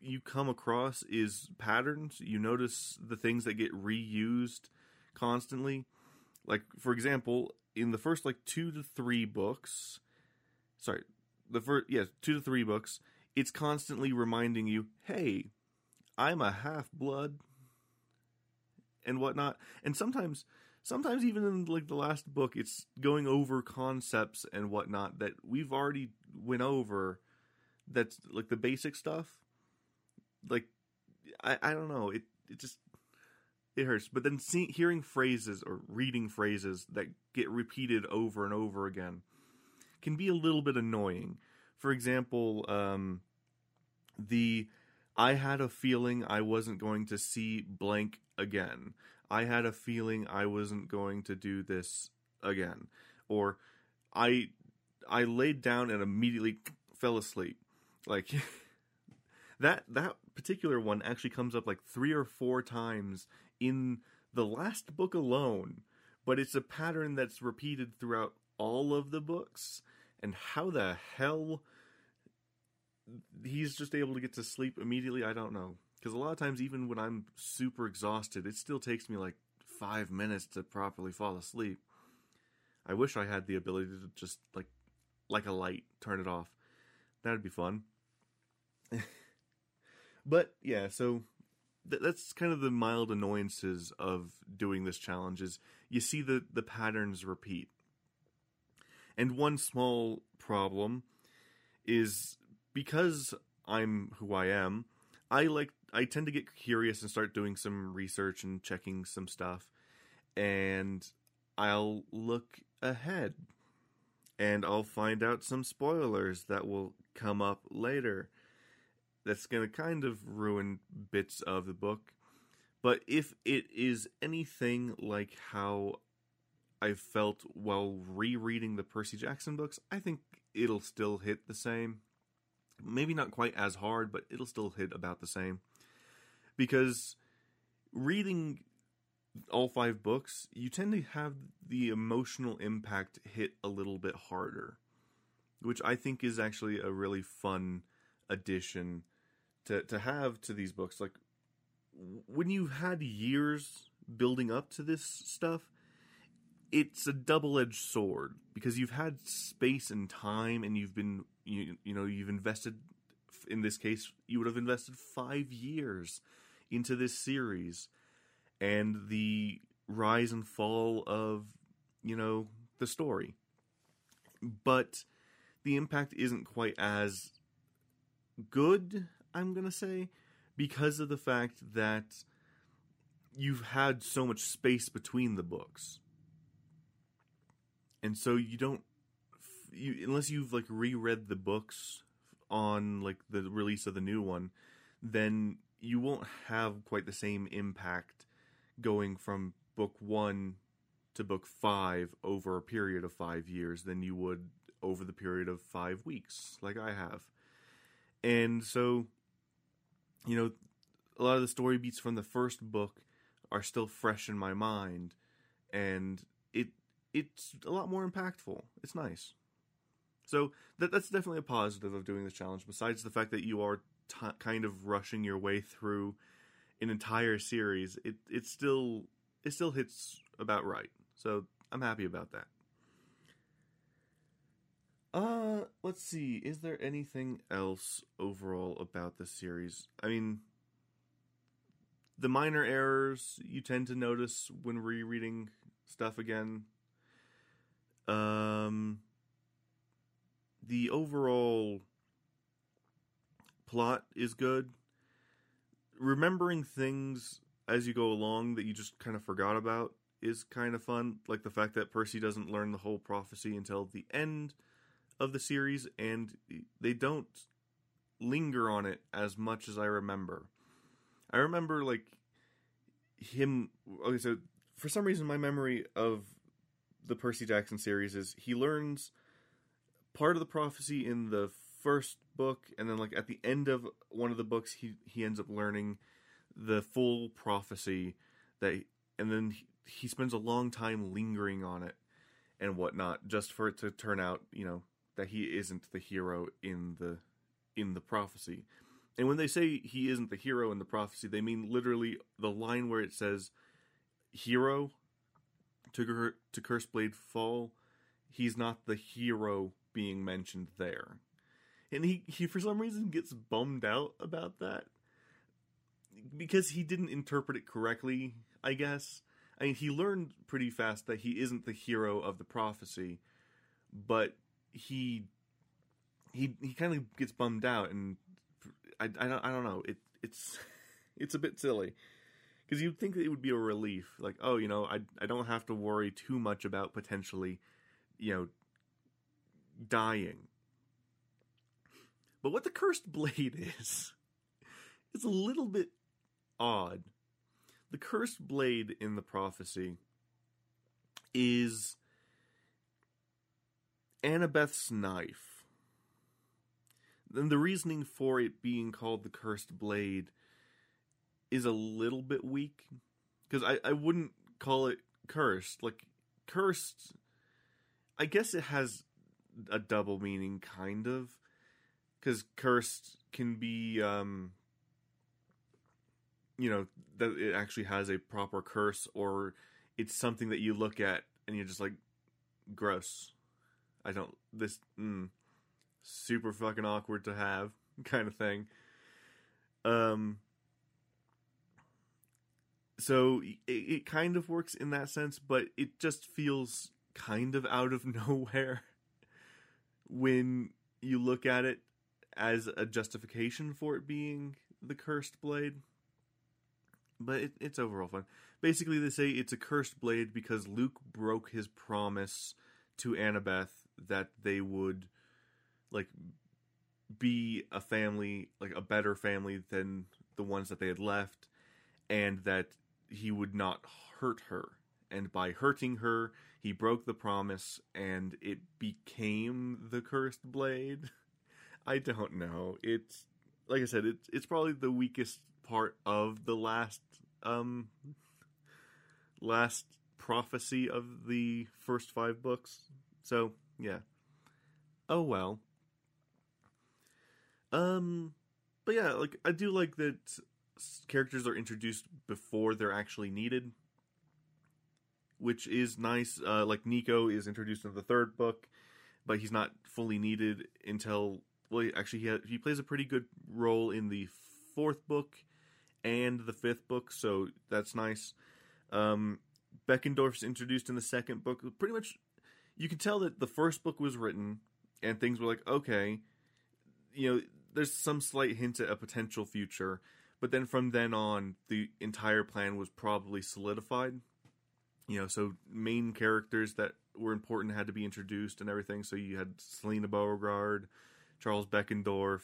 you come across is patterns. You notice the things that get reused constantly. Like for example, in the first like two to three books, sorry, the first yeah two to three books, it's constantly reminding you, hey, I'm a half blood, and whatnot. And sometimes, sometimes even in like the last book, it's going over concepts and whatnot that we've already went over. That's like the basic stuff. Like, I I don't know. It it just it hurts. But then see, hearing phrases or reading phrases that get repeated over and over again can be a little bit annoying. For example, um, the I had a feeling I wasn't going to see blank again. I had a feeling I wasn't going to do this again. Or I I laid down and immediately fell asleep. Like *laughs* that that particular one actually comes up like 3 or 4 times in the last book alone, but it's a pattern that's repeated throughout all of the books. And how the hell he's just able to get to sleep immediately, I don't know. Because a lot of times, even when I'm super exhausted, it still takes me like five minutes to properly fall asleep. I wish I had the ability to just like like a light turn it off. That'd be fun. *laughs* but yeah, so th- that's kind of the mild annoyances of doing this challenge is you see the the patterns repeat. And one small problem is because I'm who I am, I like I tend to get curious and start doing some research and checking some stuff and I'll look ahead and I'll find out some spoilers that will come up later that's going to kind of ruin bits of the book. But if it is anything like how I felt while rereading the Percy Jackson books, I think it'll still hit the same. Maybe not quite as hard, but it'll still hit about the same. Because reading all five books, you tend to have the emotional impact hit a little bit harder, which I think is actually a really fun addition to to have to these books like when you've had years building up to this stuff it's a double-edged sword because you've had space and time and you've been you, you know you've invested in this case you would have invested 5 years into this series. And the rise and fall of you know the story. But the impact isn't quite as good I'm going to say, because of the fact that you've had so much space between the books. And so you don't you unless you've like reread the books on like the release of the new one, then you won't have quite the same impact going from book 1 to book 5 over a period of 5 years than you would over the period of 5 weeks like I have. And so you know, a lot of the story beats from the first book are still fresh in my mind, and it it's a lot more impactful. It's nice. So that that's definitely a positive of doing this challenge. Besides the fact that you are t- kind of rushing your way through an entire series, it it still it still hits about right. So I'm happy about that. Uh, let's see. Is there anything else overall about the series? I mean, the minor errors you tend to notice when rereading stuff again. Um, the overall plot is good. Remembering things as you go along that you just kind of forgot about is kind of fun. Like the fact that Percy doesn't learn the whole prophecy until the end of the series, and they don't linger on it as much as I remember. I remember like him. Okay, so for some reason, my memory of the Percy Jackson series is he learns part of the prophecy in the first book, and then like at the end of one of the books, he he ends up learning the full prophecy that, and then he, he spends a long time lingering on it and whatnot, just for it to turn out, you know, that he isn't the hero in the in the prophecy. And when they say he isn't the hero in the prophecy, they mean literally the line where it says hero to to Cursed fall. He's not the hero being mentioned there. And he, he for some reason gets bummed out about that. Because he didn't interpret it correctly, I guess. I mean, he learned pretty fast that he isn't the hero of the prophecy, but he he he kind of gets bummed out, and I, I don't I don't know. It it's *laughs* it's a bit silly because you'd think that it would be a relief, like oh you know I I don't have to worry too much about potentially you know dying. But what the cursed blade *laughs* is is a little bit odd. The cursed blade in the prophecy is Annabeth's knife. Then the reasoning for it being called the cursed blade is a little bit weak because I, I wouldn't call it cursed. Like cursed i guess it has a double meaning kind of because cursed can be um you know that it actually has a proper curse or it's something that you look at and you're just like gross i don't this mm, super fucking awkward to have *laughs* kind of thing. Um so it, it kind of works in that sense, but it just feels kind of out of *laughs* nowhere when you look at it as a justification for it being the cursed blade. But it, it's overall fun. Basically, they say it's a cursed blade because Luke broke his promise to Annabeth that they would like be a family like a better family than the ones that they had left and that he would not hurt her. And by hurting her he broke the promise and it became the cursed blade. *laughs* I don't know. It's like i said it's it's probably the weakest part of the last um last prophecy of the first 5 books. So yeah oh well um, but yeah, like I do like that characters are introduced before they're actually needed, which is nice. Uh, like Nico is introduced in the third book, but he's not fully needed until well, actually he he plays a pretty good role in the fourth book and the fifth book, so that's nice. Um, Beckendorf's introduced in the second book. Pretty much, you can tell that the first book was written and things were like okay, you know there's some slight hint at a potential future, but then from then on, the entire plan was probably solidified. You know, so main characters that were important had to be introduced and everything. So you had Selena Beauregard, Charles Beckendorf,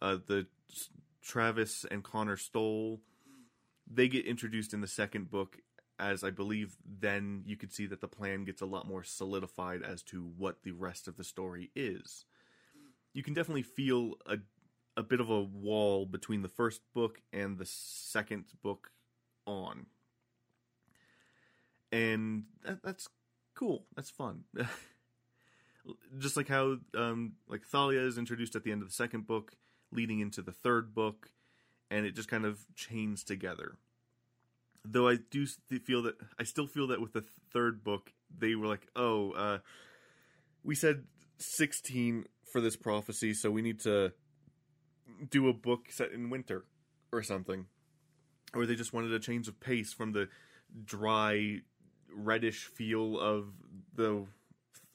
uh, the Travis and Connor Stoll. They get introduced in the second book, as I believe then you could see that the plan gets a lot more solidified as to what the rest of the story is. You can definitely feel a a bit of a wall between the first book and the second book on. And that, that's cool. That's fun. *laughs* Just like how um, like Thalia is introduced at the end of the second book, leading into the third book, and it just kind of chains together. Though I do feel that I still feel that with the third book, they were like, "Oh, uh, we said sixteen for this prophecy, so we need to do a book set in winter or something. or they just wanted a change of pace from the dry reddish feel of the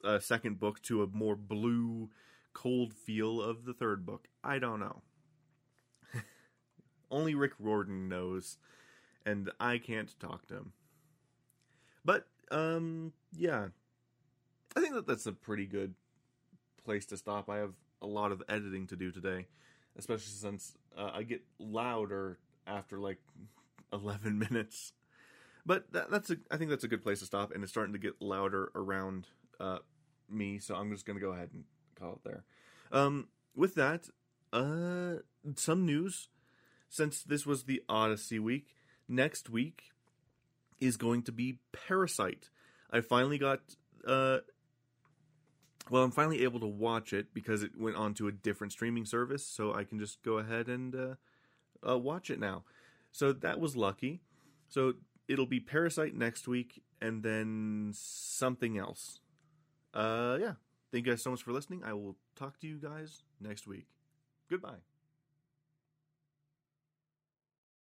uh, second book to a more blue cold feel of the third book. I don't know. *laughs* Only rick riordan knows and i can't talk to him. But um yeah. I think that that's a pretty good place to stop. I have a lot of editing to do today especially since uh, i get louder after like *laughs* 11 minutes. But that, that's a i think that's a good place to stop and it's starting to get louder around uh, me so i'm just gonna go ahead and call it there. Um, with that uh, some news. Since this was the odyssey week next week is going to be parasite i finally got uh, well i'm finally able to watch it because it went on to a different streaming service so i can just go ahead and uh, uh, watch it now so that was lucky so it'll be Parasite next week, and then something else. Uh, yeah. Thank you guys so much for listening. I will talk to you guys next week. Goodbye.